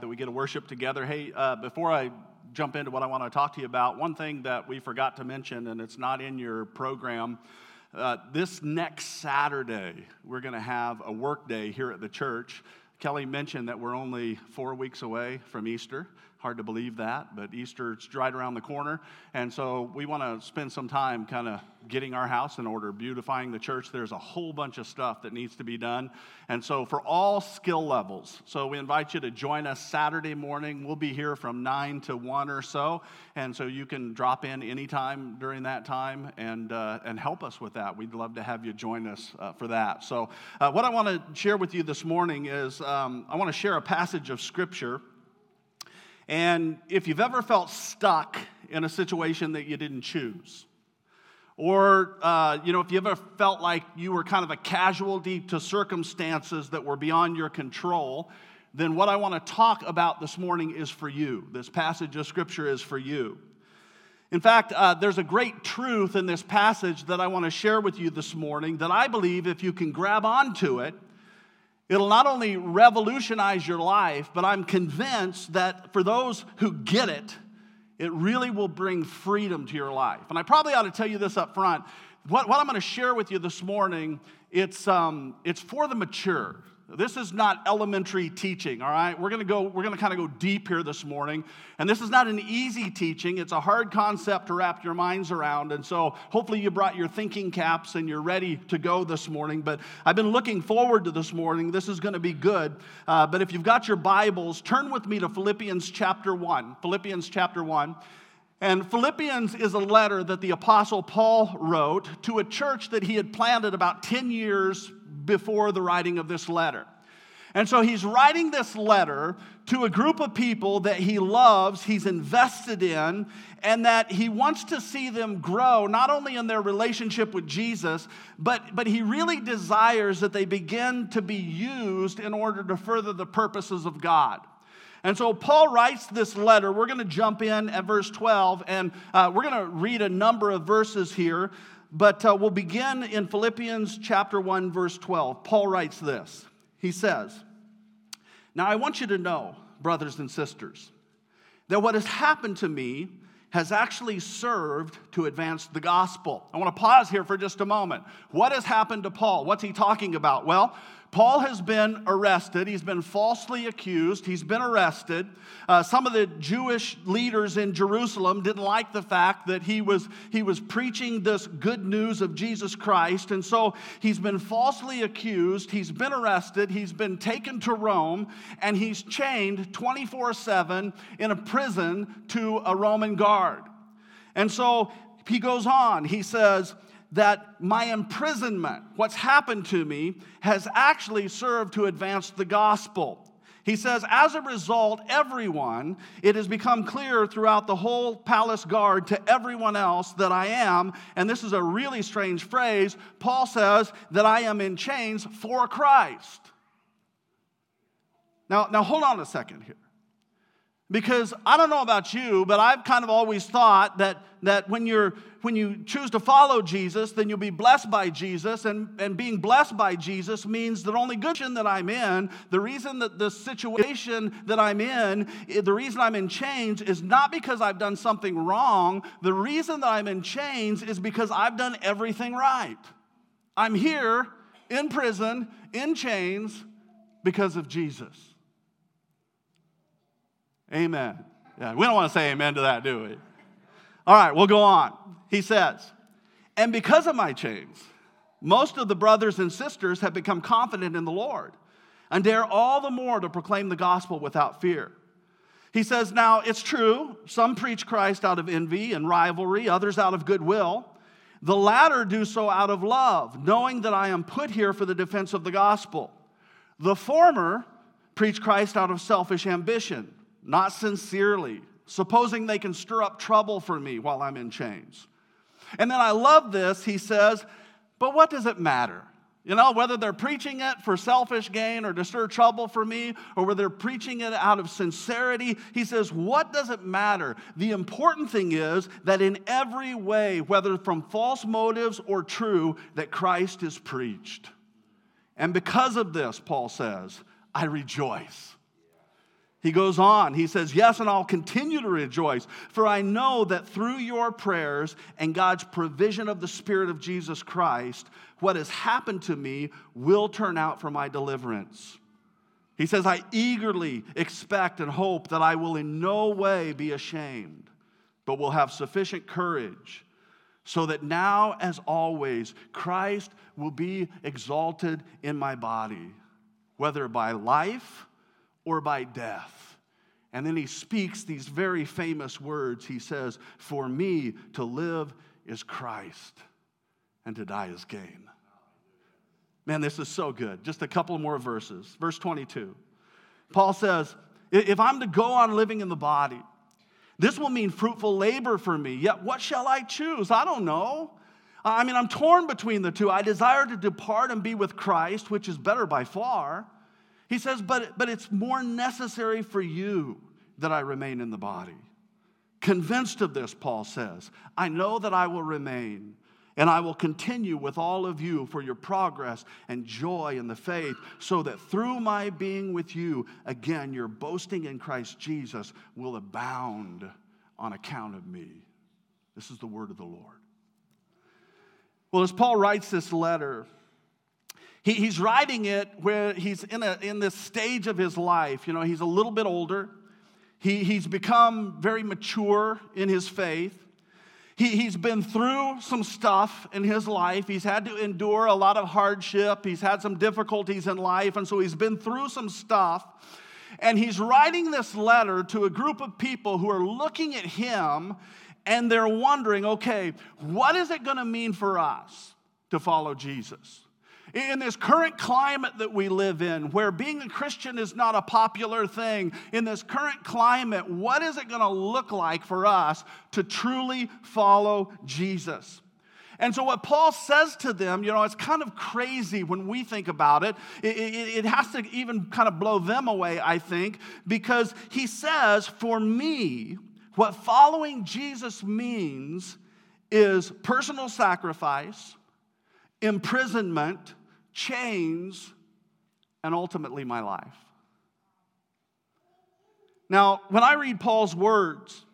that we get to worship together. Hey, uh, before I jump into what I want to talk to you about, one thing that we forgot to mention, and it's not in your program, uh, this next Saturday, we're going to have a work day here at the church. Kelly mentioned that we're only four weeks away from Easter. Hard to believe that, but Easter's right around the corner. And so we want to spend some time kind of getting our house in order, beautifying the church. There's a whole bunch of stuff that needs to be done. And so for all skill levels, so we invite you to join us Saturday morning. We'll be here from 9 to 1 or so. And so you can drop in anytime during that time and, uh, and help us with that. We'd love to have you join us uh, for that. So, uh, what I want to share with you this morning is um, I want to share a passage of Scripture and if you've ever felt stuck in a situation that you didn't choose, or uh, you know, if you ever felt like you were kind of a casualty to circumstances that were beyond your control, then what I want to talk about this morning is for you. This passage of scripture is for you. In fact, uh, there's a great truth in this passage that I want to share with you this morning that I believe if you can grab onto it, It'll not only revolutionize your life, but I'm convinced that for those who get it, it really will bring freedom to your life. And I probably ought to tell you this up front. What, what I'm going to share with you this morning, it's, um, it's for the mature. This is not elementary teaching, all right? We're gonna go, we're gonna kind of go deep here this morning. And this is not an easy teaching, it's a hard concept to wrap your minds around. And so hopefully you brought your thinking caps and you're ready to go this morning. But I've been looking forward to this morning. This is gonna be good. Uh, but if you've got your Bibles, turn with me to Philippians chapter 1. Philippians chapter 1. And Philippians is a letter that the Apostle Paul wrote to a church that he had planted about 10 years before the writing of this letter. And so he's writing this letter to a group of people that he loves, he's invested in, and that he wants to see them grow, not only in their relationship with Jesus, but, but he really desires that they begin to be used in order to further the purposes of God. And so Paul writes this letter. We're going to jump in at verse 12, and uh, we're going to read a number of verses here. But uh, we'll begin in Philippians chapter 1, verse 12. Paul writes this. He says, Now I want you to know, brothers and sisters, that what has happened to me has actually served to advance the gospel. I want to pause here for just a moment. What has happened to Paul? What's he talking about? Well, Paul has been arrested. He's been falsely accused. He's been arrested. Uh, some of the Jewish leaders in Jerusalem didn't like the fact that he was, he was preaching this good news of Jesus Christ. And so he's been falsely accused. He's been arrested. He's been taken to Rome. And he's chained 24 7 in a prison to a Roman guard. And so he goes on. He says, that my imprisonment, what's happened to me, has actually served to advance the gospel. He says, as a result, everyone, it has become clear throughout the whole palace guard to everyone else that I am, and this is a really strange phrase, Paul says that I am in chains for Christ. Now, now hold on a second here. Because I don't know about you, but I've kind of always thought that, that when, you're, when you choose to follow Jesus, then you'll be blessed by Jesus. And, and being blessed by Jesus means that only good that I'm in, the reason that the situation that I'm in, eh, the reason I'm in chains is not because I've done something wrong. The reason that I'm in chains is because I've done everything right. I'm here in prison, in chains, because of Jesus. Amen. Yeah, we don't want to say amen to that, do we? All right, we'll go on. He says, And because of my chains, most of the brothers and sisters have become confident in the Lord and dare all the more to proclaim the gospel without fear. He says, Now it's true, some preach Christ out of envy and rivalry, others out of goodwill. The latter do so out of love, knowing that I am put here for the defense of the gospel. The former preach Christ out of selfish ambition not sincerely, supposing they can stir up trouble for me while I'm in chains. And then I love this. He says, But what does it matter? You know, whether they're preaching it for selfish gain or to stir trouble for me, or whether they're preaching it out of sincerity, he says, What does it matter? The important thing is that in every way, whether from false motives or true, that Christ is preached. And because of this, Paul says, I rejoice. He goes on, he says, Yes, and I'll continue to rejoice, for I know that through your prayers and God's provision of the Spirit of Jesus Christ, what has happened to me will turn out for my deliverance. He says, I eagerly expect and hope that I will in no way be ashamed, but will have sufficient courage, so that now, as always, Christ will be exalted in my body, whether by life or by death. And then he speaks these very famous words. He says, For me to live is Christ, and to die is gain. Man, this is so good. Just a couple more verses. Verse 22. Paul says, If I'm to go on living in the body, this will mean fruitful labor for me. Yet what shall I choose? I don't know. I mean, I'm torn between the two. I desire to depart and be with Christ, which is better by far. He says, but, but it's more necessary for you that I remain in the body. Convinced of this, Paul says, I know that I will remain and I will continue with all of you for your progress and joy in the faith, so that through my being with you, again, your boasting in Christ Jesus will abound on account of me. This is the word of the Lord. Well, as Paul writes this letter, he, he's writing it where he's in, a, in this stage of his life. You know, he's a little bit older, he, he's become very mature in his faith. He, he's been through some stuff in his life. He's had to endure a lot of hardship. He's had some difficulties in life. And so he's been through some stuff. And he's writing this letter to a group of people who are looking at him and they're wondering okay, what is it going to mean for us to follow Jesus? In this current climate that we live in, where being a Christian is not a popular thing, in this current climate, what is it going to look like for us to truly follow Jesus? And so, what Paul says to them, you know, it's kind of crazy when we think about it. It, it, it has to even kind of blow them away, I think, because he says, For me, what following Jesus means is personal sacrifice, imprisonment, chains, and ultimately my life. Now, when I read Paul's words,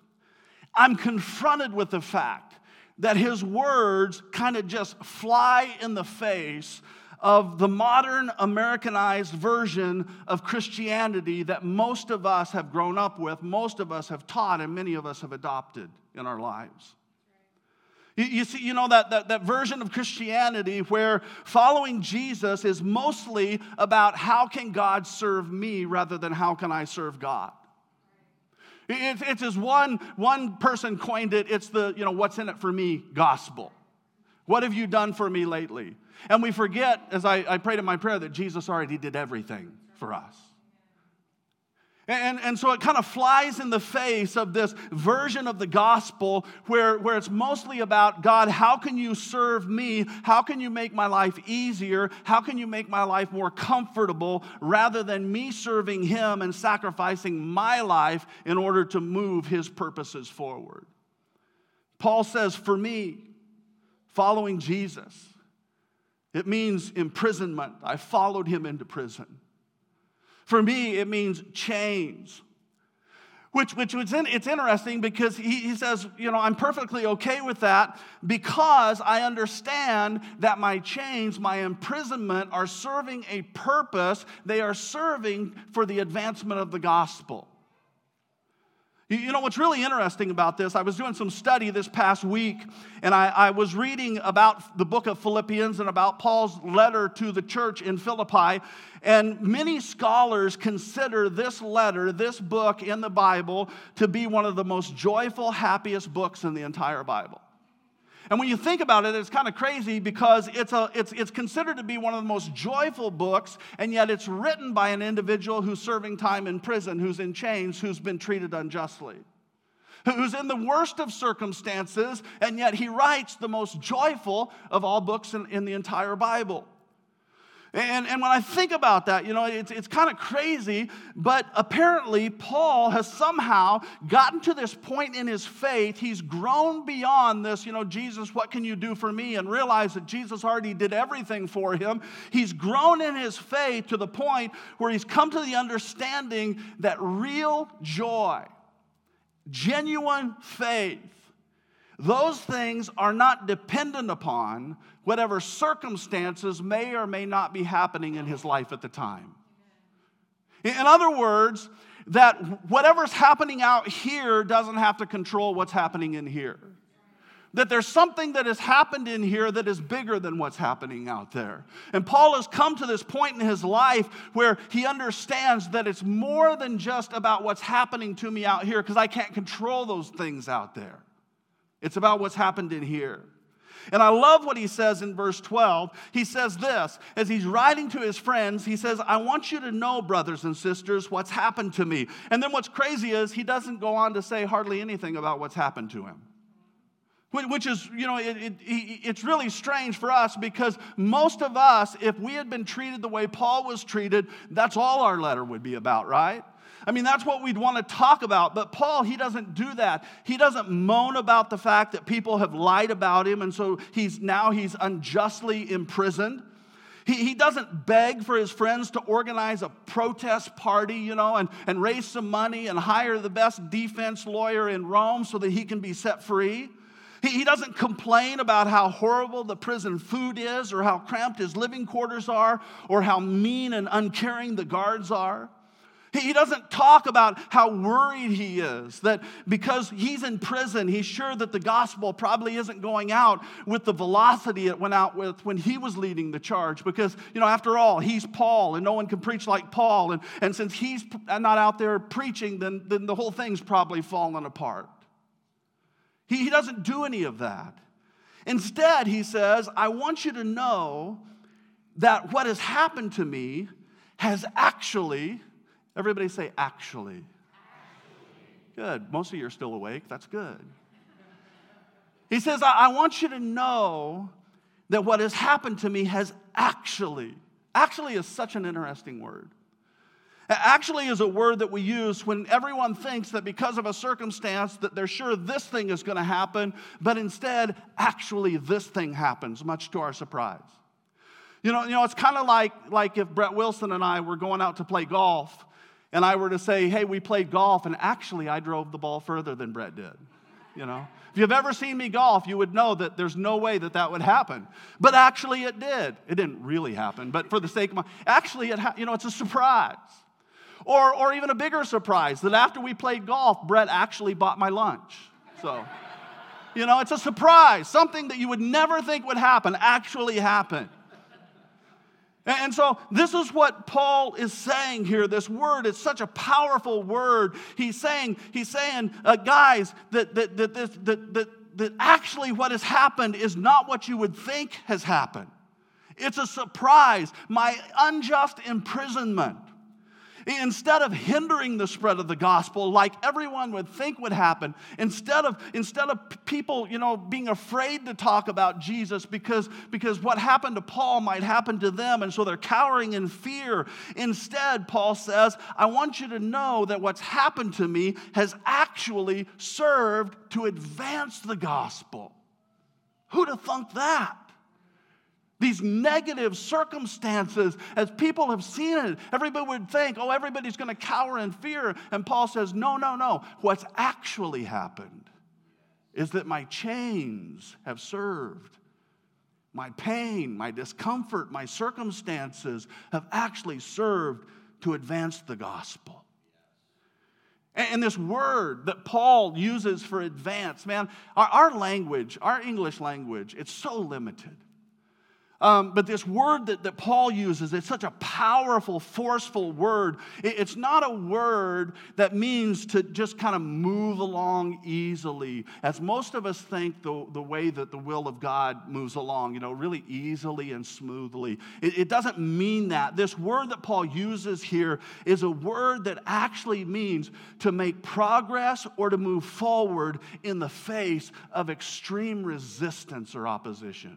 I'm confronted with the fact that his words kind of just fly in the face of the modern Americanized version of Christianity that most of us have grown up with, most of us have taught, and many of us have adopted in our lives. You, see, you know that, that, that version of Christianity where following Jesus is mostly about how can God serve me rather than how can I serve God. It's, it's as one, one person coined it, it's the, you know, what's in it for me gospel. What have you done for me lately? And we forget, as I, I prayed in my prayer, that Jesus already did everything for us. And, and so it kind of flies in the face of this version of the gospel where, where it's mostly about God, how can you serve me? How can you make my life easier? How can you make my life more comfortable rather than me serving Him and sacrificing my life in order to move His purposes forward? Paul says, for me, following Jesus, it means imprisonment. I followed Him into prison. For me, it means chains. Which, which was in, it's interesting because he, he says, you know, I'm perfectly okay with that because I understand that my chains, my imprisonment are serving a purpose. They are serving for the advancement of the gospel. You know what's really interesting about this? I was doing some study this past week, and I, I, was reading about the book of Philippians and about Paul's letter to the church in Philippi. And many scholars consider this letter, this book in the Bible, to be one of the most joyful, happiest books in the entire Bible. And when you think about it, it's kind of crazy because it's, a, it's, it's considered to be one of the most joyful books, and yet it's written by an individual who's serving time in prison, who's in chains, who's been treated unjustly, who's in the worst of circumstances, and yet he writes the most joyful of all books in, in the entire Bible. And, and when I think about that, you know, it's, it's kind of crazy, but apparently Paul has somehow gotten to this point in his faith. He's grown beyond this, you know, Jesus, what can you do for me? And realized that Jesus already did everything for him. He's grown in his faith to the point where he's come to the understanding that real joy, genuine faith, those things are not dependent upon whatever circumstances may or may not be happening in his life at the time. In other words, that whatever's happening out here doesn't have to control what's happening in here. That there's something that has happened in here that is bigger than what's happening out there. And Paul has come to this point in his life where he understands that it's more than just about what's happening to me out here because I can't control those things out there. It's about what's happened in here. And I love what he says in verse 12. He says this as he's writing to his friends, he says, I want you to know, brothers and sisters, what's happened to me. And then what's crazy is he doesn't go on to say hardly anything about what's happened to him. Which is, you know, it, it, it's really strange for us because most of us, if we had been treated the way Paul was treated, that's all our letter would be about, right? I mean, that's what we'd want to talk about. But Paul, he doesn't do that. He doesn't moan about the fact that people have lied about him, and so he's now he's unjustly imprisoned. He, he doesn't beg for his friends to organize a protest party, you know, and, and raise some money and hire the best defense lawyer in Rome so that he can be set free. He, he doesn't complain about how horrible the prison food is or how cramped his living quarters are or how mean and uncaring the guards are. He doesn't talk about how worried he is that because he's in prison, he's sure that the gospel probably isn't going out with the velocity it went out with when he was leading the charge. Because, you know, after all, he's Paul and no one can preach like Paul. And, and since he's uh, not out there preaching, then, then the whole thing's probably fallen apart. He, he doesn't do any of that. Instead, he says, I want you to know that what has happened to me has actually Everybody say, actually. Good. Most of you are still awake. That's good. He says, I, I want you to know that what has happened to me has actually, actually is such an interesting word. Actually is a word that we use when everyone thinks that because of a circumstance that they're sure this thing is going to happen, but instead, actually this thing happens, much to our surprise. You know, you know it's kind of like, like if Brett Wilson and I were going out to play golf and I were to say, hey, we played golf, and actually I drove the ball further than Brett did, you know? If you've ever seen me golf, you would know that there's no way that that would happen. But actually it did. It didn't really happen, but for the sake of my, actually, it ha- you know, it's a surprise. Or, or even a bigger surprise that after we played golf, Brett actually bought my lunch. So, you know, it's a surprise. Something that you would never think would happen actually happened. And so, this is what Paul is saying here. This word is such a powerful word. He's saying, he's saying, uh, guys, that, that, that, this, that, that, that actually what has happened is not what you would think has happened. It's a surprise. My unjust imprisonment Instead of hindering the spread of the gospel like everyone would think would happen, instead of, instead of people, you know, being afraid to talk about Jesus because, because what happened to Paul might happen to them, and so they're cowering in fear. Instead, Paul says, I want you to know that what's happened to me has actually served to advance the gospel. Who'd have thunk that? These negative circumstances, as people have seen it, everybody would think, oh, everybody's going to cower in fear. And Paul says, no, no, no. What's actually happened is that my chains have served. My pain, my discomfort, my circumstances have actually served to advance the gospel. And this word that Paul uses for advance, man, our, language, our English language, it's so limited. Um, but this word that, that Paul uses, it's such a powerful, forceful word. It, it's not a word that means to just kind of move along easily, as most of us think the, the way that the will of God moves along, you know, really easily and smoothly. It, it doesn't mean that. This word that Paul uses here is a word that actually means to make progress or to move forward in the face of extreme resistance or opposition.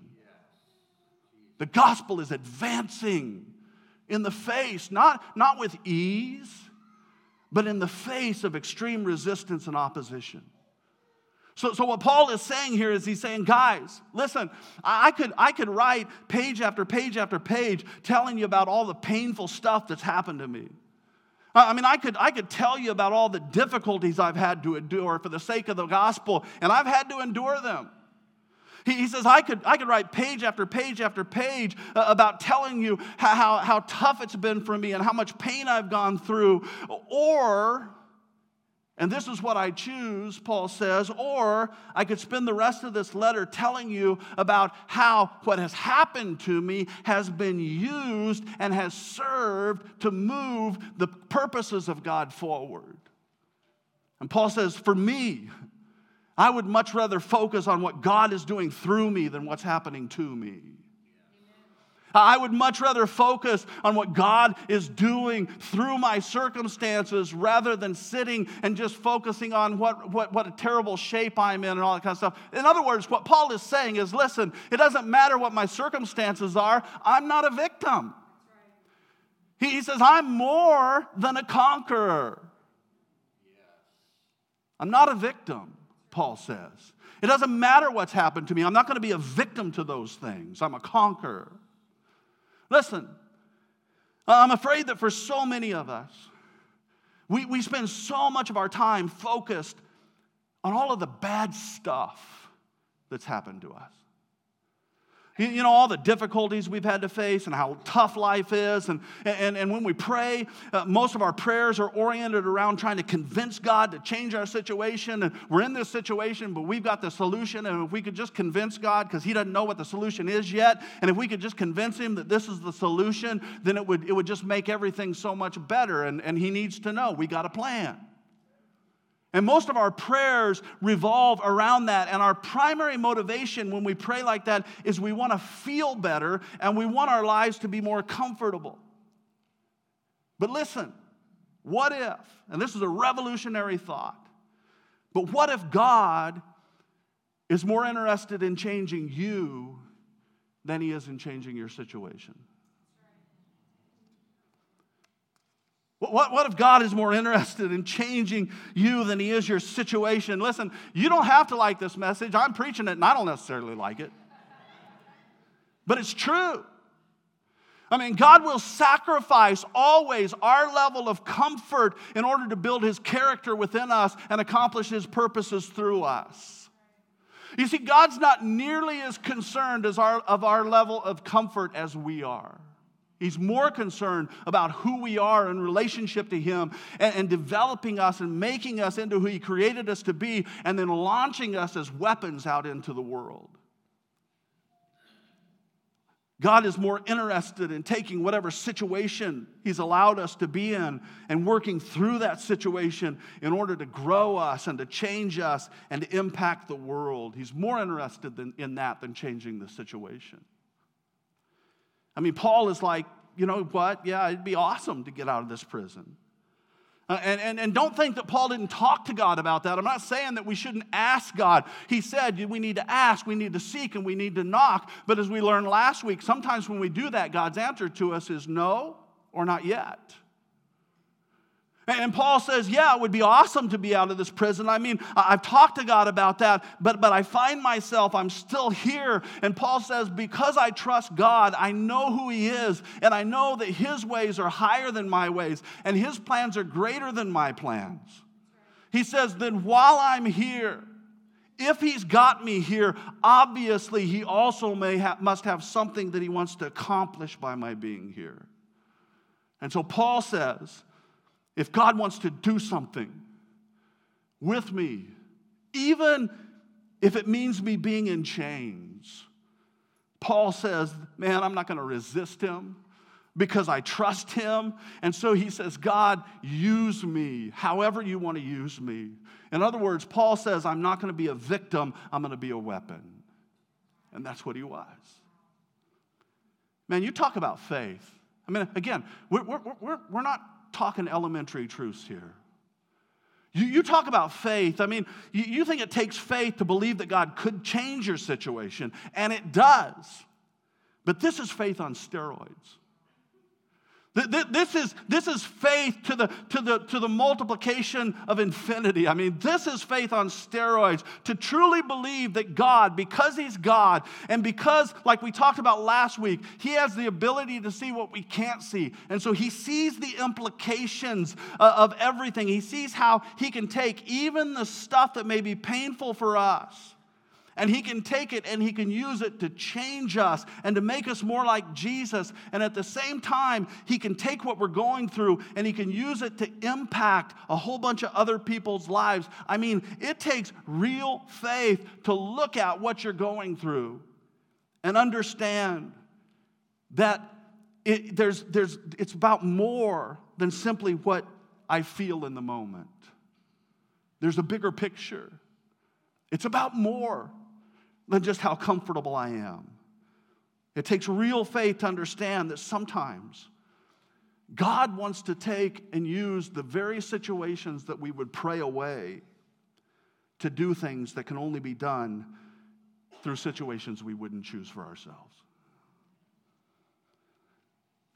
The gospel is advancing in the face, not, not with ease, but in the face of extreme resistance and opposition. So, so what Paul is saying here is he's saying, guys, listen, I could, I could write page after page after page telling you about all the painful stuff that's happened to me. I mean, I could, I could tell you about all the difficulties I've had to endure for the sake of the gospel, and I've had to endure them. He, he says, I could, I could write page after page after page uh, about telling you how, how, how tough it's been for me and how much pain I've gone through, or and this is what I choose, Paul says, or I could spend the rest of this letter telling you about how what has happened to me has been used and has served to move the purposes of God forward. And Paul says, for me, I would much rather focus on what God is doing through me than what's happening to me. I would much rather focus on what God is doing through my circumstances rather than sitting and just focusing on what, what, what a terrible shape I'm in and all that kind of stuff. In other words, what Paul is saying is listen, it doesn't matter what my circumstances are, I'm not a victim. He says, I'm more than a conqueror. I'm not a victim, Paul says. It doesn't matter what's happened to me. I'm not going to be a victim to those things. I'm a conqueror. Listen, I'm afraid that for so many of us, we, we spend so much of our time focused on all of the bad stuff that's happened to us. You know, all the difficulties we've had to face and how tough life is. And, and, and when we pray, uh, most of our prayers are oriented around trying to convince God to change our situation. And we're in this situation, but we've got the solution. And if we could just convince God, because He doesn't know what the solution is yet, and if we could just convince Him that this is the solution, then it would, it would just make everything so much better. And, and He needs to know we got a plan. And most of our prayers revolve around that. And our primary motivation when we pray like that is we want to feel better and we want our lives to be more comfortable. But listen, what if, and this is a revolutionary thought, but what if God is more interested in changing you than he is in changing your situation? What, what if God is more interested in changing you than he is your situation? Listen, you don't have to like this message. I'm preaching it and I don't necessarily like it. But it's true. I mean, God will sacrifice always our level of comfort in order to build his character within us and accomplish his purposes through us. You see, God's not nearly as concerned as our, of our level of comfort as we are. He's more concerned about who we are in relationship to Him and, and, developing us and making us into who He created us to be and then launching us as weapons out into the world. God is more interested in taking whatever situation He's allowed us to be in and working through that situation in order to grow us and to change us and to impact the world. He's more interested than, in that than changing the situation. I mean, Paul is like, you know what? Yeah, it'd be awesome to get out of this prison. Uh, and, and, and don't think that Paul didn't talk to God about that. I'm not saying that we shouldn't ask God. He said we need to ask, we need to seek, and we need to knock. But as we learned last week, sometimes when we do that, God's answer to us is no or not yet. And Paul says, Yeah, it would be awesome to be out of this prison. I mean, I've talked to God about that, but, but I find myself, I'm still here. And Paul says, Because I trust God, I know who He is, and I know that His ways are higher than my ways, and His plans are greater than my plans. He says, Then while I'm here, if he's got me here, obviously he also may ha- must have something that he wants to accomplish by my being here. And so Paul says, if God wants to do something with me, even if it means me being in chains, Paul says, Man, I'm not going to resist him because I trust him. And so he says, God, use me however you want to use me. In other words, Paul says, I'm not going to be a victim, I'm going to be a weapon. And that's what he was. Man, you talk about faith. I mean, again, we're, we're, we're, we're not talking elementary truths here. You, you talk about faith. I mean, you, you think it takes faith to believe that God could change your situation, and it does. But this is faith on steroids. This is, this is faith to the, to, the, to the multiplication of infinity. I mean, this is faith on steroids to truly believe that God, because He's God, and because, like we talked about last week, He has the ability to see what we can't see. And so He sees the implications uh, of everything. He sees how He can take even the stuff that may be painful for us and he can take it and he can use it to change us and to make us more like Jesus. And at the same time, he can take what we're going through and he can use it to impact a whole bunch of other people's lives. I mean, it takes real faith to look at what you're going through and understand that it, there's, there's, it's about more than simply what I feel in the moment. There's a bigger picture. It's about more than just how comfortable I am. It takes real faith to understand that sometimes God wants to take and use the very situations that we would pray away to do things that can only be done through situations we wouldn't choose for ourselves.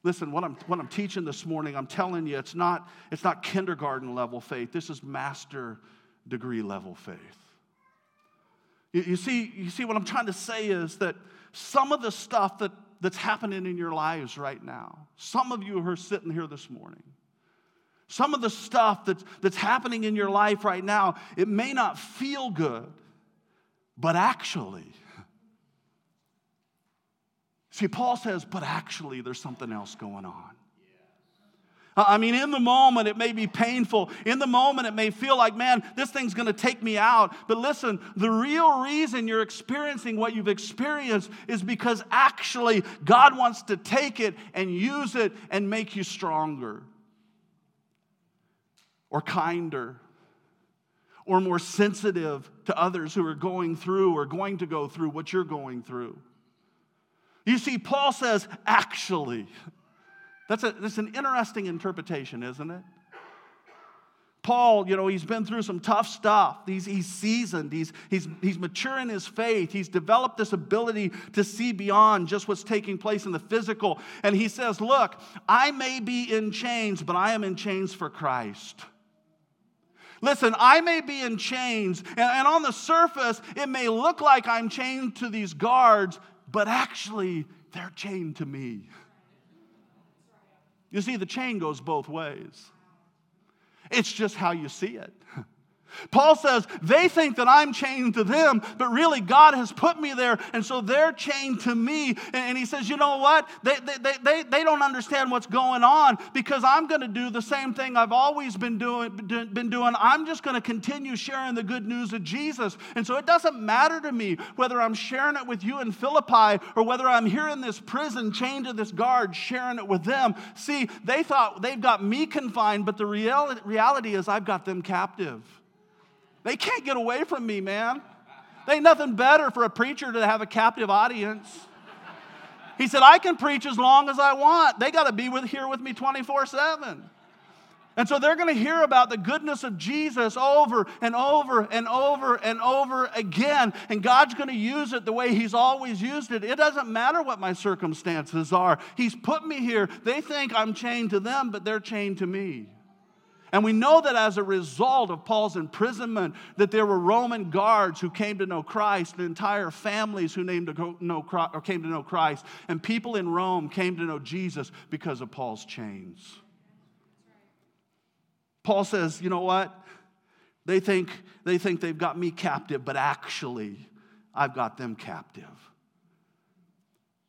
Listen, what I'm, what I'm teaching this morning, I'm telling you, it's not, it's not kindergarten level faith. This is master degree level faith. You, you, see, you see, what I'm trying to say is that some of the stuff that, that's happening in your lives right now, some of you who are sitting here this morning, some of the stuff that's, that's happening in your life right now, it may not feel good, but actually, see, Paul says, but actually, there's something else going on. I mean, in the moment, it may be painful. In the moment, it may feel like, man, this thing's going to take me out. But listen, the real reason you're experiencing what you've experienced is because actually God wants to take it and use it and make you stronger or kinder or more sensitive to others who are going through or going to go through what you're going through. You see, Paul says, actually. That's, a, that's an interesting interpretation, isn't it? Paul, you know, he's been through some tough stuff. He's, he's seasoned, he's, he's, he's mature in his faith. He's developed this ability to see beyond just what's taking place in the physical. And he says, Look, I may be in chains, but I am in chains for Christ. Listen, I may be in chains, and, and on the surface, it may look like I'm chained to these guards, but actually, they're chained to me. You see, the chain goes both ways. It's just how you see it. Paul says they think that I'm chained to them, but really God has put me there, and so they're chained to me. And he says, You know what? They, they, they, they don't understand what's going on because I'm going to do the same thing I've always been doing, been doing. I'm just going to continue sharing the good news of Jesus. And so it doesn't matter to me whether I'm sharing it with you in Philippi or whether I'm here in this prison chained to this guard sharing it with them. See, they thought they've got me confined, but the reality, reality is I've got them captive. They can't get away from me, man. They ain't nothing better for a preacher to have a captive audience. He said, I can preach as long as I want. They got to be with, here with me 24 7. And so they're going to hear about the goodness of Jesus over and over and over and over again. And God's going to use it the way He's always used it. It doesn't matter what my circumstances are. He's put me here. They think I'm chained to them, but they're chained to me. And we know that as a result of Paul's imprisonment, that there were Roman guards who came to know Christ, and entire families who named to know Christ, or came to know Christ, and people in Rome came to know Jesus because of Paul's chains. Paul says, you know what? They think, they think they've got me captive, but actually, I've got them captive.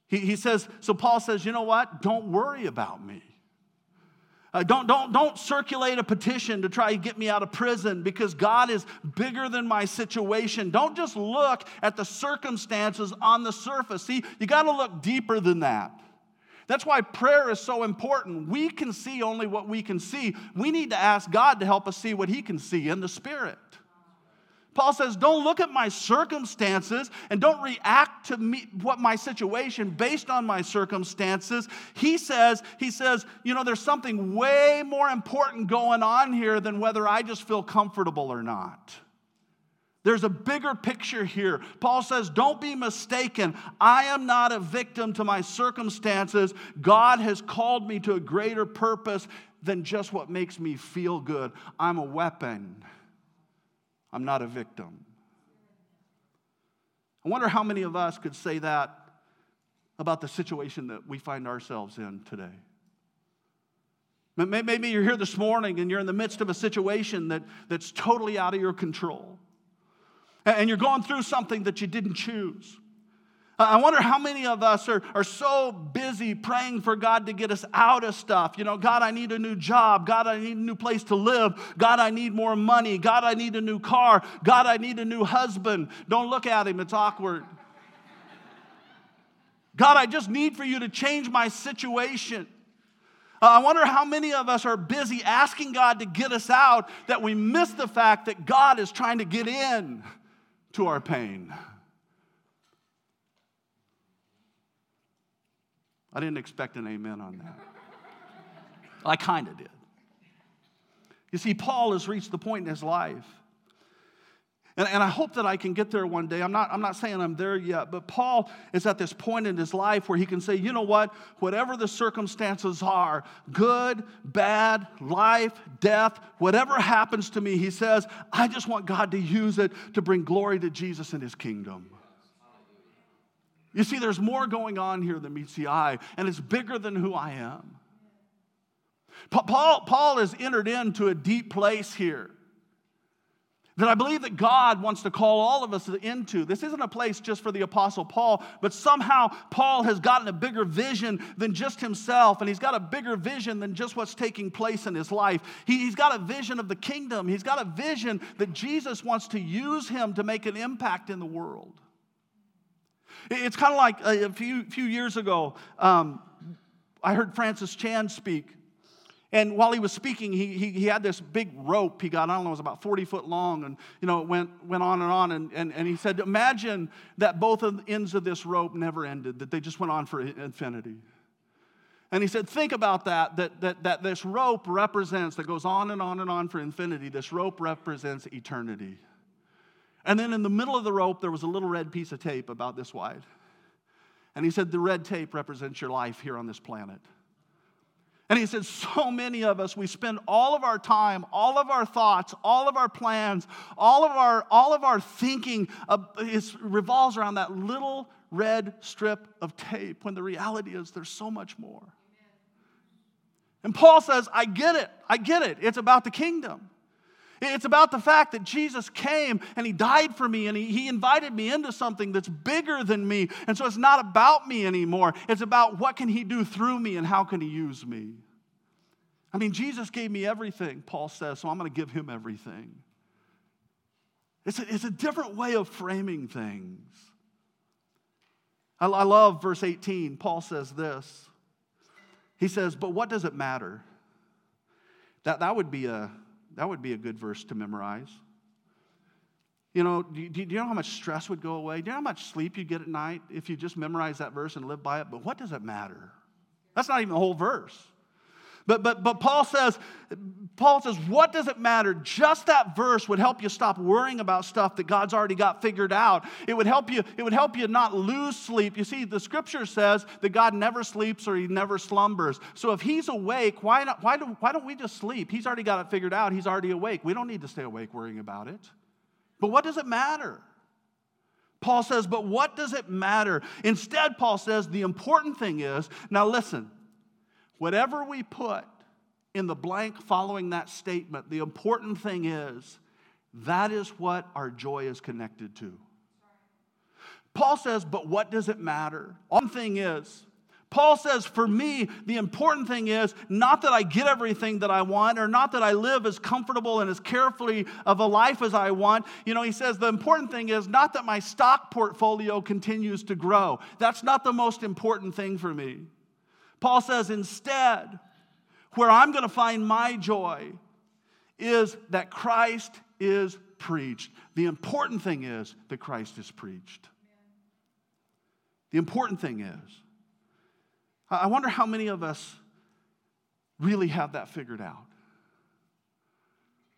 He, he says, so Paul says, you know what? Don't worry about me. Uh, don't, don't, don't circulate a petition to try to get me out of prison because God is bigger than my situation. Don't just look at the circumstances on the surface. See, you got to look deeper than that. That's why prayer is so important. We can see only what we can see. We need to ask God to help us see what He can see in the Spirit. Paul says, don't look at my circumstances and don't react to me, what my situation based on my circumstances. He says, he says, you know, there's something way more important going on here than whether I just feel comfortable or not. There's a bigger picture here. Paul says, Don't be mistaken. I am not a victim to my circumstances. God has called me to a greater purpose than just what makes me feel good. I'm a weapon, I'm not a victim. I wonder how many of us could say that about the situation that we find ourselves in today. Maybe you're here this morning and you're in the midst of a situation that, that's totally out of your control and you're going through something that you didn't choose. I wonder how many of us are, are so busy praying for God to get us out of stuff. You know, God, I need a new job. God, I need a new place to live. God, I need more money. God, I need a new car. God, I need a new husband. Don't look at him, it's awkward. God, I just need for you to change my situation. Uh, I wonder how many of us are busy asking God to get us out that we miss the fact that God is trying to get in to our pain. I didn't expect an amen on that. I kind of did. You see, Paul has reached the point in his life. And, and I hope that I can get there one day. I'm not, I'm not saying I'm there yet, but Paul is at this point in his life where he can say, you know what? Whatever the circumstances are good, bad, life, death, whatever happens to me, he says, I just want God to use it to bring glory to Jesus and his kingdom. You see, there's more going on here than meets the eye, and it's bigger than who I am. Paul, Paul has entered into a deep place here that I believe that God wants to call all of us into. This isn't a place just for the Apostle Paul, but somehow Paul has gotten a bigger vision than just himself, and he's got a bigger vision than just what's taking place in his life. He, has got a vision of the kingdom, he's got a vision that Jesus wants to use him to make an impact in the world. It's kind of like a few, few years ago, um, I heard Francis Chan speak. And while he was speaking, he, he, he, had this big rope he got, I don't know, it was about 40 foot long, and you know, it went, went on and on. And, and, and he said, Imagine that both of ends of this rope never ended, that they just went on for infinity. And he said, Think about that, that, that, that this rope represents, that goes on and on and on for infinity, this rope represents eternity. And then in the middle of the rope, there was a little red piece of tape about this wide. And he said, The red tape represents your life here on this planet. And he said, So many of us, we spend all of our time, all of our thoughts, all of our plans, all of our, all of our thinking uh, is, revolves around that little red strip of tape when the reality is there's so much more. And Paul says, I get it. I get it. It's about the kingdom. It's about the fact that Jesus came and He died for me and he, he invited me into something that's bigger than me. And so it's not about me anymore. It's about what can He do through me and how can He use me. I mean, Jesus gave me everything, Paul says, so I'm going to give Him everything. It's a, it's a different way of framing things. I, I love verse 18. Paul says this. He says, But what does it matter? That, that would be a that would be a good verse to memorize. You know, do you, do you, know how much stress would go away? Do you know how much sleep you'd get at night if you just memorize that verse and live by it? But what does it matter? That's not even the whole verse. But, but, but Paul says, Paul says, what does it matter? Just that verse would help you stop worrying about stuff that God's already got figured out. It would help you, it would help you not lose sleep. You see, the scripture says that God never sleeps or he never slumbers. So if he's awake, why, not, why, do, why don't we just sleep? He's already got it figured out. He's already awake. We don't need to stay awake worrying about it. But what does it matter? Paul says, but what does it matter? Instead, Paul says, the important thing is now listen, Whatever we put in the blank following that statement, the important thing is that is what our joy is connected to. Paul says, but what does it matter? One thing is, Paul says, for me, the important thing is not that I get everything that I want or not that I live as comfortable and as carefully of a life as I want. You know, he says, the important thing is not that my stock portfolio continues to grow. That's not the most important thing for me. Paul says, instead, where I'm going to find my joy is that Christ is preached. The important thing is that Christ is preached. The important thing is, I wonder how many of us really have that figured out.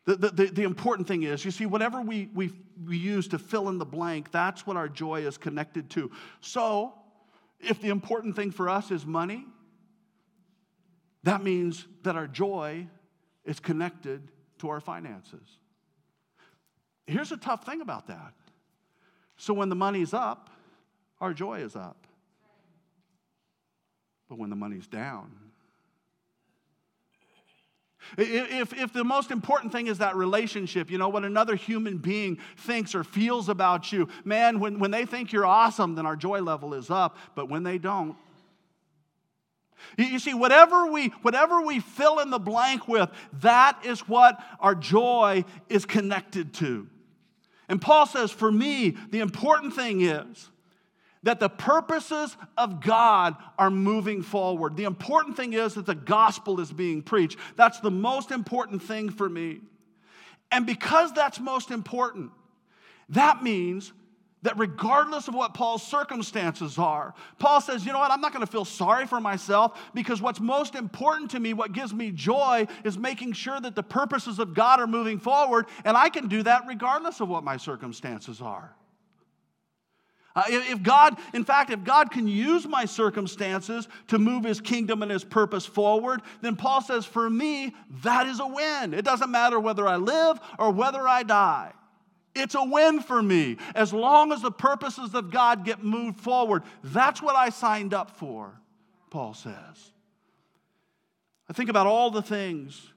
The, the, the, important thing is, you see, whatever we, we, we use to fill in the blank, that's what our joy is connected to. So, if the important thing for us is money, that means that our joy is connected to our finances. Here's a tough thing about that. So, when the money's up, our joy is up. But when the money's down, if, if the most important thing is that relationship, you know, what another human being thinks or feels about you, man, when, when they think you're awesome, then our joy level is up. But when they don't, you see, whatever we, whatever we fill in the blank with, that is what our joy is connected to. And Paul says, for me, the important thing is that the purposes of God are moving forward. The important thing is that the gospel is being preached. That's the most important thing for me. And because that's most important, that means that regardless of what Paul's circumstances are, Paul says, you know what, I'm not to feel sorry for myself because what's most important to me, what gives me joy, is making sure that the purposes of God are moving forward, and I can do that regardless of what my circumstances are. Uh, if God, in fact, if God can use my circumstances to move his kingdom and his purpose forward, then Paul says, for me, that is a win. It doesn't matter whether I live or whether I die. It's a win for me as long as the purposes of God get moved forward. That's what I signed up for, Paul says. I think about all the things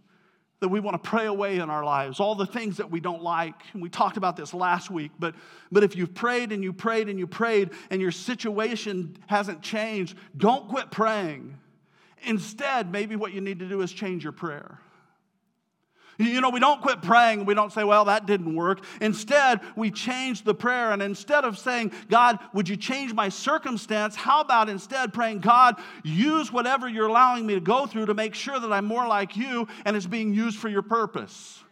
that we want to pray away in our lives, all the things that we don't like. And we talked about this last week, but, but if you've prayed and you prayed and you prayed and your situation hasn't changed, don't quit praying. Instead, maybe what you need to do is change your prayer. You know, we don't quit praying. We don't say, well, that didn't work. Instead, we change the prayer. And instead of saying, God, would you change my circumstance? How about instead praying, God, use whatever you're allowing me to go through to make sure that I'm more like you and it's being used for your purpose?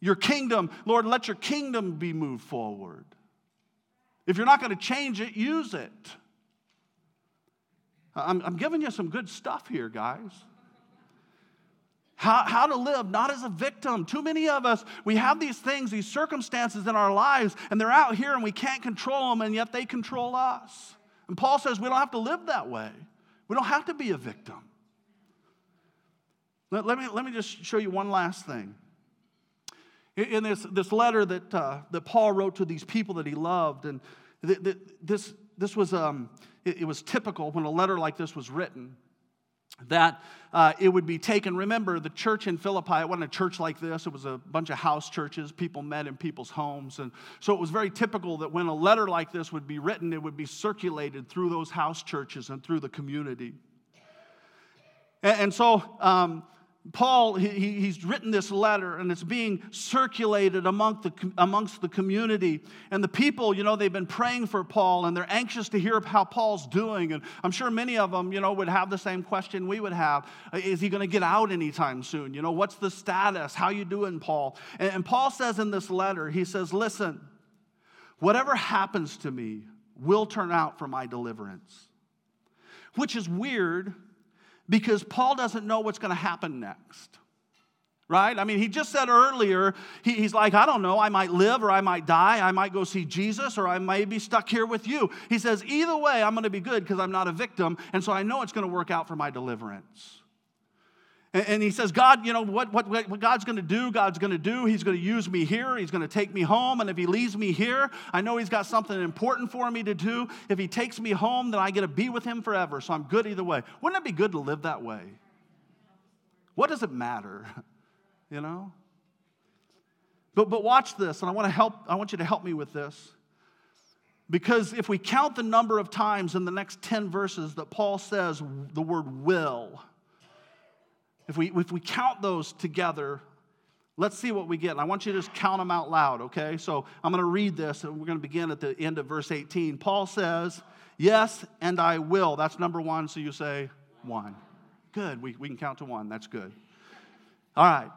Your kingdom, Lord, let your kingdom be moved forward. If you're not going to change it, use it. I'm, I'm giving you some good stuff here, guys. How, how to live not as a victim. Too many of us, we have these things, these circumstances in our lives, and they're out here and we can't control them, and yet they control us. And Paul says we don't have to live that way. We don't have to be a victim. Let, let me, let me just show you one last thing. In this, this letter that, uh, that Paul wrote to these people that he loved, and th- th- this, this was, um, it, it was typical when a letter like this was written that uh, it would be taken. Remember, the church in Philippi, it wasn't a church like this. It was a bunch of house churches. People met in people's homes. And so it was very typical that when a letter like this would be written, it would be circulated through those house churches and through the community. And, and so um, Paul, he, he's written this letter and it's being circulated among the, amongst the community. And the people, you know, they've been praying for Paul and they're anxious to hear how Paul's doing. And I'm sure many of them, you know, would have the same question we would have. Uh, is he going to get out anytime soon? You know, what's the status? How you doing, Paul? And, and Paul says in this letter, he says, listen, whatever happens to me will turn out for my deliverance. Which is weird because Paul doesn't know what's going to happen next. Right? I mean, he just said earlier, he, he's like, I don't know, I might live or I might die, I might go see Jesus or I may be stuck here with you. He says, either way, I'm going to be good because I'm not a victim, and so I know it's going to work out for my deliverance. And he says, God, you know, what, what, what God's going to do, God's going to do. He's going to use me here. He's going to take me home. And if He leaves me here, I know He's got something important for me to do. If He takes me home, then I get to be with Him forever. So I'm good either way. Wouldn't it be good to live that way? What does it matter? You know? But, but watch this, and I want to help, I want you to help me with this. Because if we count the number of times in the next 10 verses that Paul says the word will, if we, if we count those together, let's see what we get. And I want you to just count them out loud, okay? So I'm going to read this, and we're going to begin at the end of verse 18. Paul says, Yes, and I will. That's number one, so you say one. Good, we, we can count to one. That's good. All right.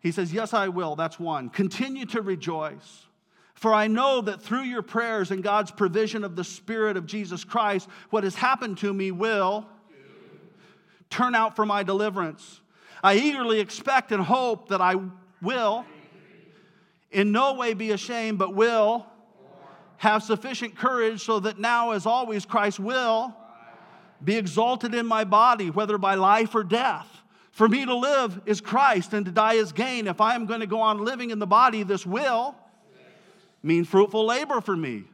He says, Yes, I will. That's one. Continue to rejoice. For I know that through your prayers and God's provision of the Spirit of Jesus Christ, what has happened to me will turn out for my deliverance. I eagerly expect and hope that I will in no way be ashamed, but will have sufficient courage so that now, as always, Christ will be exalted in my body, whether by life or death. For me to live is Christ, and to die is gain. If I am going to go on living in the body, this will mean fruitful labor for me.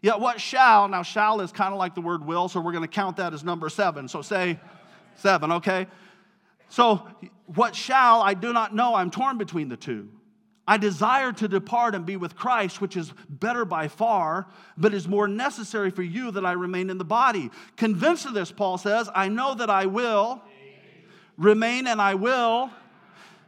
Yet what shall, now shall is kind of like the word will, so we're going to count that as number seven. So say seven, okay? So what shall I do not know. I'm torn between the two. I desire to depart and be with Christ, which is better by far, but is more necessary for you that I remain in the body. Convinced of this, Paul says, I know that I will remain and I will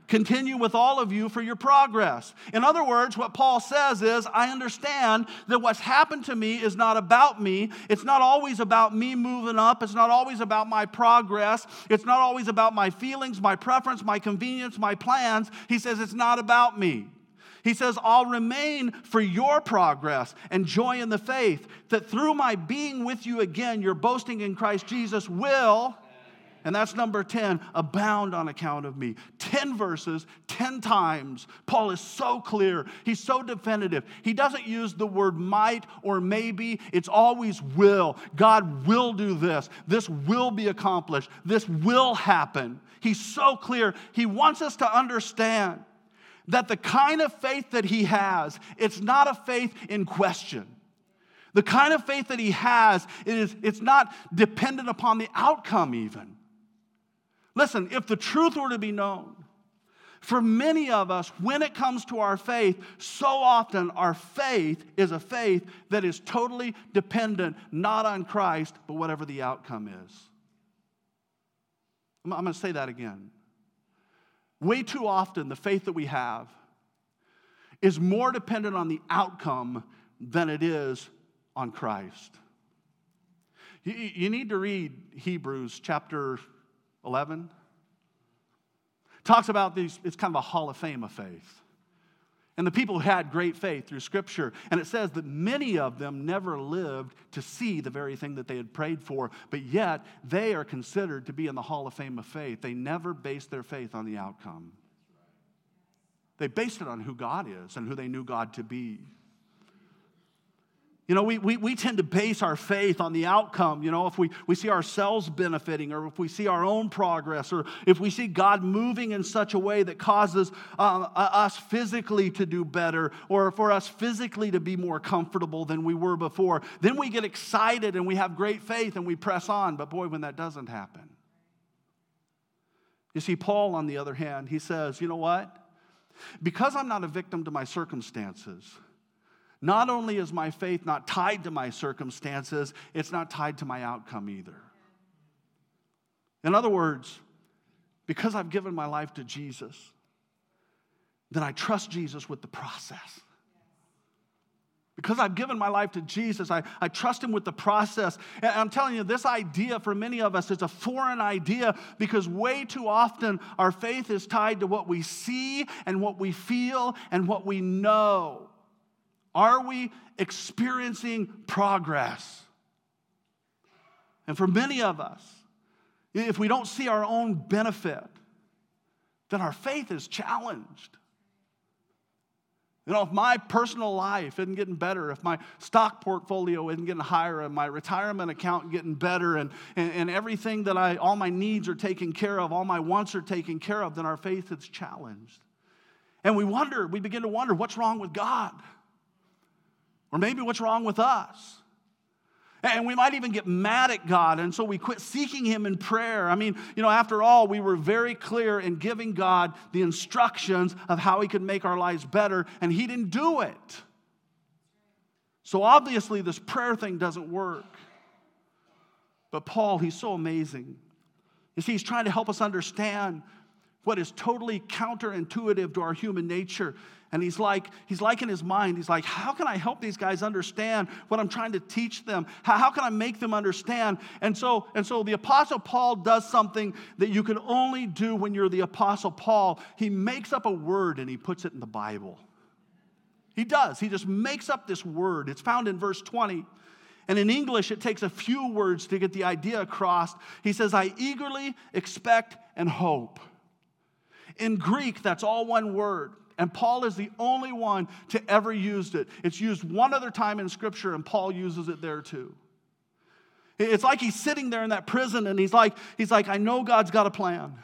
continue with all of you for your progress. In other words, what Paul says is, I understand that what's happened to me is not about me. It's not always about me moving up. It's not always about my progress. It's not always about my feelings, my preference, my convenience, my plans. He says, it's not about me. He says, I'll remain for your progress and joy in the faith, that through my being with you again, your boasting in Christ Jesus will and that's number 10, abound on account of me. 10 verses, 10 times. Paul is so clear. He's so definitive. He doesn't use the word might or maybe, it's always will. God will do this. This will be accomplished. This will happen. He's so clear. He wants us to understand that the kind of faith that he has, it's not a faith in question. The kind of faith that he has, it is, it's not dependent upon the outcome, even. Listen, if the truth were to be known, for many of us, when it comes to our faith, so often our faith is a faith that is totally dependent not on Christ, but whatever the outcome is. I'm going to say that again. Way too often, the faith that we have is more dependent on the outcome than it is on Christ. You, need to read Hebrews chapter 11 talks about these, it's kind of a hall of fame of faith. And the people had great faith through Scripture. And it says that many of them never lived to see the very thing that they had prayed for, but yet they are considered to be in the Hall of Fame of faith. They never based their faith on the outcome, they based it on who God is and who they knew God to be. You know, we, we, we tend to base our faith on the outcome. You know, if we, we see ourselves benefiting, or if we see our own progress, or if we see God moving in such a way that causes uh, us physically to do better, or for us physically to be more comfortable than we were before, then we get excited and we have great faith and we press on. But boy, when that doesn't happen. You see, Paul, on the other hand, he says, you know what? Because I'm not a victim to my circumstances, not only is my faith not tied to my circumstances, it's not tied to my outcome either. In other words, because I've given my life to Jesus, then I trust Jesus with the process. Because I've given my life to Jesus, I, I trust Him with the process. And I'm telling you, this idea for many of us is a foreign idea because way too often our faith is tied to what we see and what we feel and what we know. Are we experiencing progress? And for many of us, if we don't see our own benefit, then our faith is challenged. You know, if my personal life isn't getting better, if my stock portfolio isn't getting higher, and my retirement account getting better, and, and, and everything that I, all my needs are taken care of, all my wants are taken care of, then our faith is challenged. And we wonder, we begin to wonder, what's wrong with God? Or maybe what's wrong with us? And we might even get mad at God, and so we quit seeking Him in prayer. I mean, you know, after all, we were very clear in giving God the instructions of how He could make our lives better, and He didn't do it. So obviously, this prayer thing doesn't work. But Paul, he's so amazing. You see, he's trying to help us understand what is totally counterintuitive to our human nature. And he's like, he's like in his mind, he's like, how can I help these guys understand what I'm trying to teach them? How, how can I make them understand? And so, and so the apostle Paul does something that you can only do when you're the apostle Paul. He makes up a word and he puts it in the Bible. He does. He just makes up this word. It's found in verse 20. And in English, it takes a few words to get the idea across. He says, I eagerly expect and hope. In Greek, that's all one word. And Paul is the only one to ever use it. It's used one other time in Scripture, and Paul uses it there too. It's like he's sitting there in that prison and he's like, he's like, I know God's got a plan.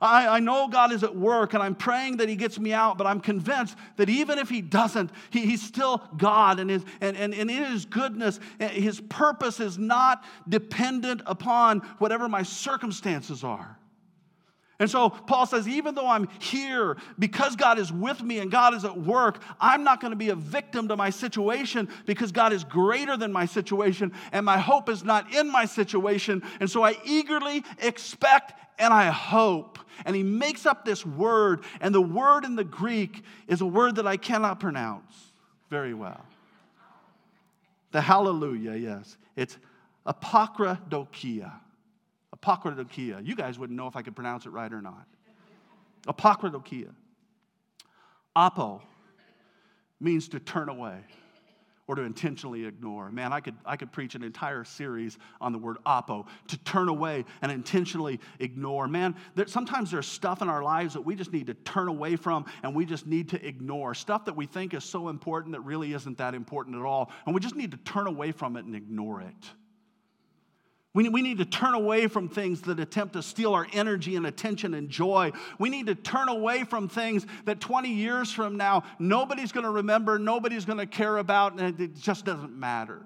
I, I know God is at work and I'm praying that He gets me out, but I'm convinced that even if He doesn't, he, He's still God. And, his, and, and, and in His goodness, eh, His purpose is not dependent upon whatever my circumstances are. And so Paul says, even though I'm here, because God is with me and God is at work, I'm not going to be a victim to my situation because God is greater than my situation and my hope is not in my situation. And so I eagerly expect and I hope. And he makes up this word, and the word in the Greek is a word that I cannot pronounce very well. The hallelujah, yes. It's apokradokia. Apokradokia. You guys wouldn't know if I could pronounce it right or not. Apokradokia. Apo means to turn away or to intentionally ignore. Man, I could, I could preach an entire series on the word apo, to turn away and intentionally ignore. Man, there, sometimes there's stuff in our lives that we just need to turn away from and we just need to ignore. Stuff that we think is so important that really isn't that important at all. And we just need to turn away from it and ignore it. We, we need to turn away from things that attempt to steal our energy and attention and joy. We need to turn away from things that 20 years from now, nobody's going to remember, nobody's going to care about, and it just doesn't matter.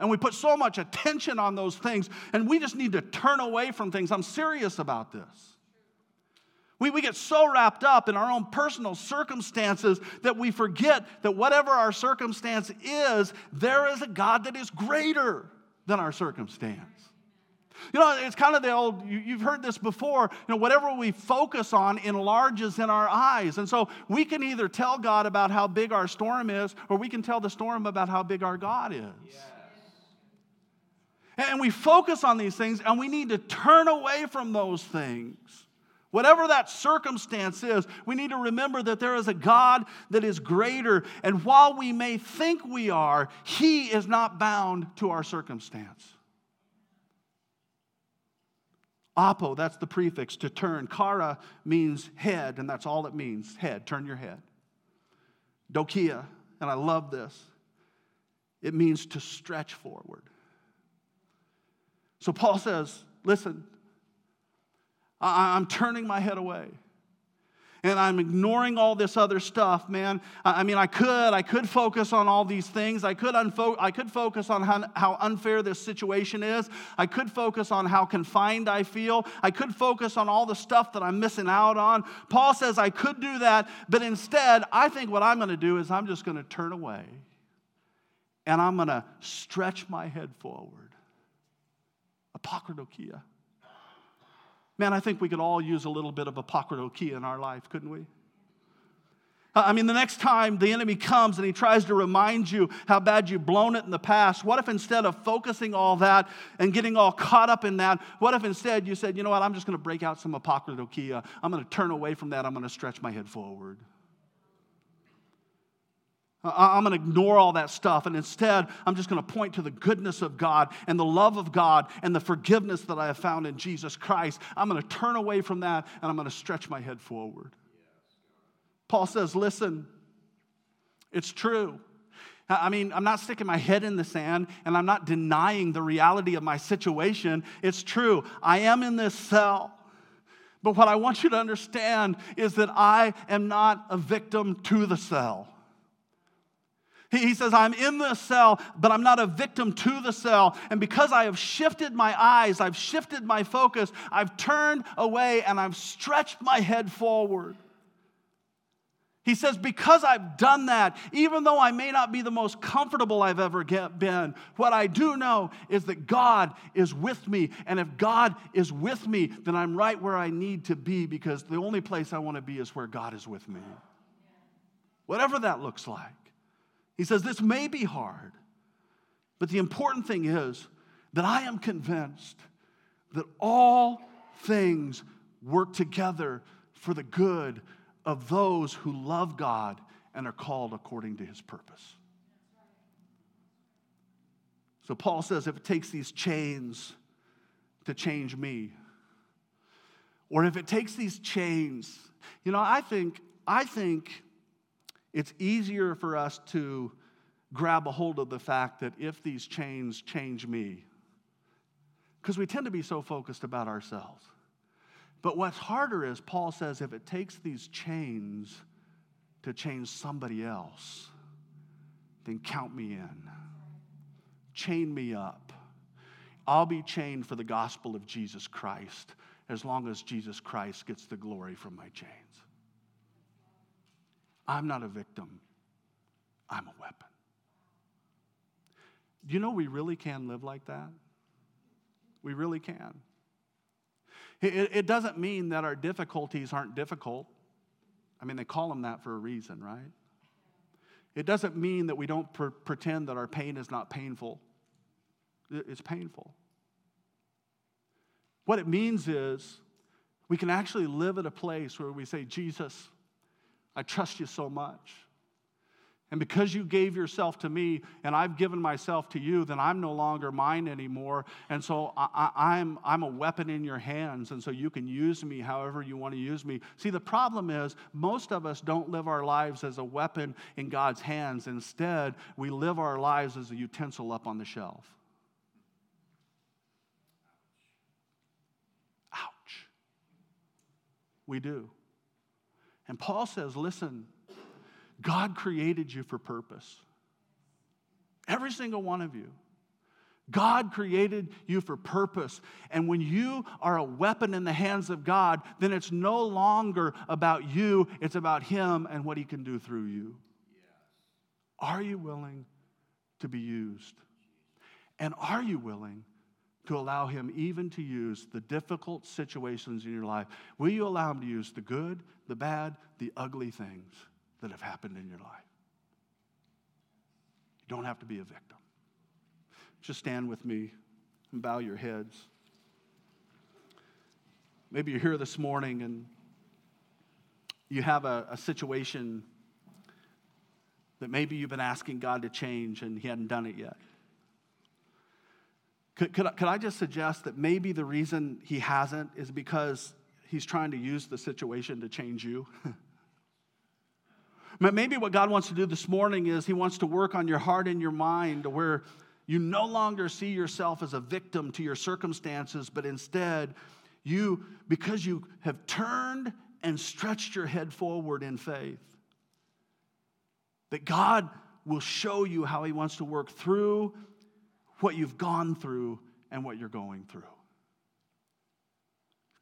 And we put so much attention on those things, and we just need to turn away from things. I'm serious about this. We, we get so wrapped up in our own personal circumstances that we forget that whatever our circumstance is, there is a God that is greater than our circumstance. You know, it's kind of the old, you, have heard this before, you know, whatever we focus on enlarges in our eyes. And so we can either tell God about how big our storm is, or we can tell the storm about how big our God is. And we focus on these things, and we need to turn away from those things. Whatever that circumstance is, we need to remember that there is a God that is greater. And while we may think we are, He is not bound to our circumstance. Apo, that's the prefix to turn. Kara means head, and that's all it means head, turn your head. Dokia, and I love this, it means to stretch forward. So Paul says, listen, I'm turning my head away. And I'm ignoring all this other stuff, man. I mean, I could, I could focus on all these things. I could, unfo- I could focus on how, how unfair this situation is. I could focus on how confined I feel. I could focus on all the stuff that I'm missing out on. Paul says I could do that, but instead, I think what I'm going to do is I'm just going to turn away and I'm going to stretch my head forward. Apokradokia. Man, I think we could all use a little bit of apokradokia in our life, couldn't we? I mean, the next time the enemy comes and he tries to remind you how bad you've blown it in the past, what if instead of focusing all that and getting all caught up in that, what if instead you said, you know what, I'm just going to break out some apokradokia. I'm going to turn away from that. I'm going to stretch my head forward. Uh, I'm going to ignore all that stuff. And instead, I'm just going to point to the goodness of God and the love of God and the forgiveness that I have found in Jesus Christ. I'm going to turn away from that and I'm going to stretch my head forward. Paul says, Listen, it's true. I mean, I'm not sticking my head in the sand and I'm not denying the reality of my situation. It's true. I am in this cell. But what I want you to understand is that I am not a victim to the cell. He says, I'm in the cell, but I'm not a victim to the cell. And because I have shifted my eyes, I've shifted my focus, I've turned away and I've stretched my head forward. He says, Because I've done that, even though I may not be the most comfortable I've ever been, what I do know is that God is with me. And if God is with me, then I'm right where I need to be because the only place I want to be is where God is with me. Whatever that looks like. He says, This may be hard, but the important thing is that I am convinced that all things work together for the good of those who love God and are called according to his purpose. So Paul says if it takes these chains to change me, or if it takes these chains, you know, I think I think it's easier for us to grab a hold of the fact that if these chains change me, because we tend to be so focused about ourselves. But what's harder is, Paul says, if it takes these chains to change somebody else, then count me in. Chain me up. I'll be chained for the gospel of Jesus Christ as long as Jesus Christ gets the glory from my chains. I'm not a victim, I'm a weapon. Do you know we really can live like that? We really can. It, it, doesn't mean that our difficulties aren't difficult. I mean, they call them that for a reason, right? It doesn't mean that we don't pre- pretend that our pain is not painful. It's painful. What it means is we can actually live at a place where we say, Jesus, I trust you so much. And because you gave yourself to me and I've given myself to you, then I'm no longer mine anymore. And so I, am I'm, I'm a weapon in your hands. And so you can use me however you want to use me. See, the problem is most of us don't live our lives as a weapon in God's hands. Instead, we live our lives as a utensil up on the shelf. Ouch. We do. And Paul says, listen, God created you for purpose. Every single one of you. God created you for purpose. And when you are a weapon in the hands of God, then it's no longer about you, it's about Him and what He can do through you. Are you willing to be used? And are you willing to allow Him even to use the difficult situations in your life? Will you allow Him to use the good, the bad, the ugly things? that have happened in your life. You don't have to be a victim. Just stand with me and bow your heads. Maybe you're here this morning and you have a, a situation that maybe you've been asking God to change and He hadn't done it yet. Could, could, could I just suggest that maybe the reason He hasn't is because He's trying to use the situation to change you? Maybe what God wants to do this morning is He wants to work on your heart and your mind where you no longer see yourself as a victim to your circumstances, but instead, you, because you have turned and stretched your head forward in faith, that God will show you how He wants to work through what you've gone through and what you're going through.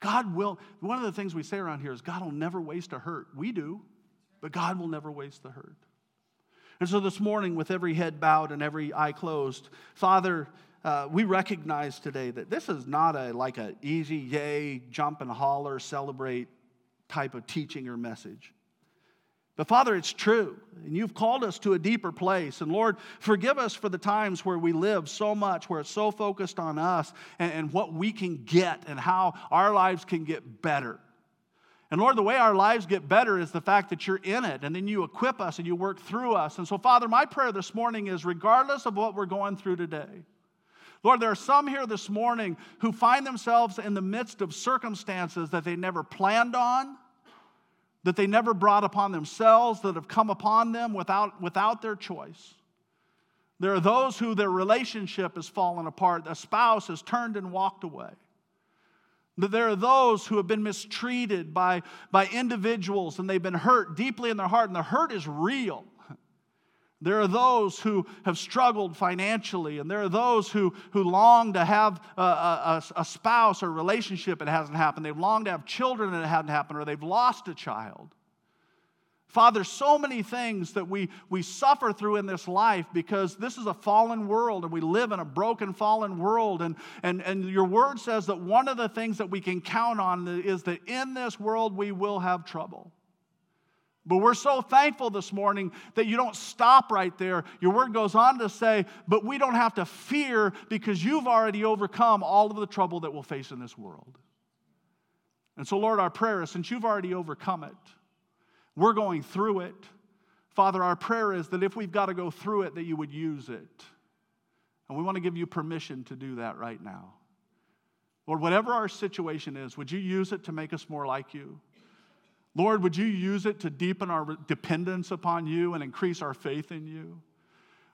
God will, one of the things we say around here is God will never waste a hurt. We do. But God will never waste the hurt. And so this morning, with every head bowed and every eye closed, Father, uh, we recognize today that this is not a like an easy yay, jump and holler, celebrate type of teaching or message. But Father, it's true. And you've called us to a deeper place. And Lord, forgive us for the times where we live so much, where it's so focused on us and, and what we can get and how our lives can get better. And Lord, the way our lives get better is the fact that you're in it, and then you equip us and you work through us. And so, Father, my prayer this morning is regardless of what we're going through today, Lord, there are some here this morning who find themselves in the midst of circumstances that they never planned on, that they never brought upon themselves, that have come upon them without, without their choice. There are those who their relationship has fallen apart, a spouse has turned and walked away. That there are those who have been mistreated by, by individuals and they've been hurt deeply in their heart, and the hurt is real. There are those who have struggled financially, and there are those who, who long to have a, a, a spouse or relationship, it hasn't happened. They've longed to have children, and it hasn't happened, or they've lost a child. Father, so many things that we, we suffer through in this life because this is a fallen world and we live in a broken, fallen world. And, and, and your word says that one of the things that we can count on is that in this world we will have trouble. But we're so thankful this morning that you don't stop right there. Your word goes on to say, but we don't have to fear because you've already overcome all of the trouble that we'll face in this world. And so, Lord, our prayer is since you've already overcome it, we're going through it. Father, our prayer is that if we've got to go through it, that you would use it. And we want to give you permission to do that right now. Lord, whatever our situation is, would you use it to make us more like you? Lord, would you use it to deepen our dependence upon you and increase our faith in you?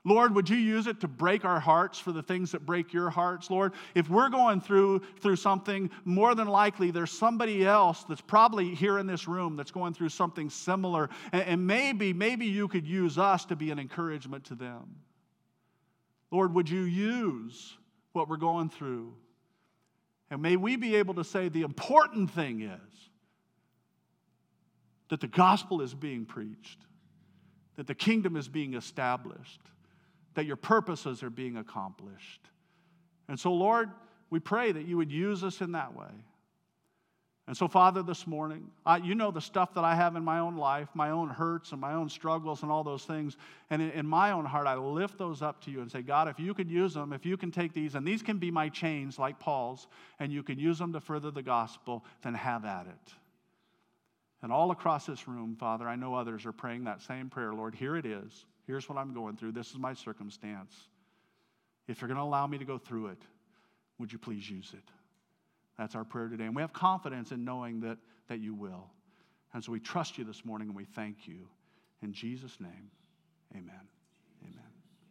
Lord, would you use it to break our hearts for the things that break your hearts, Lord? If we're going through through something, more than likely there's somebody else that's probably here in this room that's going through something similar. And, and maybe, maybe you could use us to be an encouragement to them. Lord, would you use what we're going through? And may we be able to say the important thing is that the gospel is being preached, that the kingdom is being established that your purposes are being accomplished. And so, Lord, we pray that you would use us in that way. And so, Father, this morning, I, you know the stuff that I have in my own life, my own hurts and my own struggles and all those things. And in, in, my own heart, I lift those up to you and say, God, if you could use them, if you can take these, and these can be my chains like Paul's, and you can use them to further the gospel, then have at it. And all across this room, Father, I know others are praying that same prayer. Lord, here it is. Here's what I'm going through. This is my circumstance. If you're going to allow me to go through it, would you please use it? That's our prayer today. And we have confidence in knowing that, that you will. And so we trust you this morning and we thank you. In Jesus' name, amen.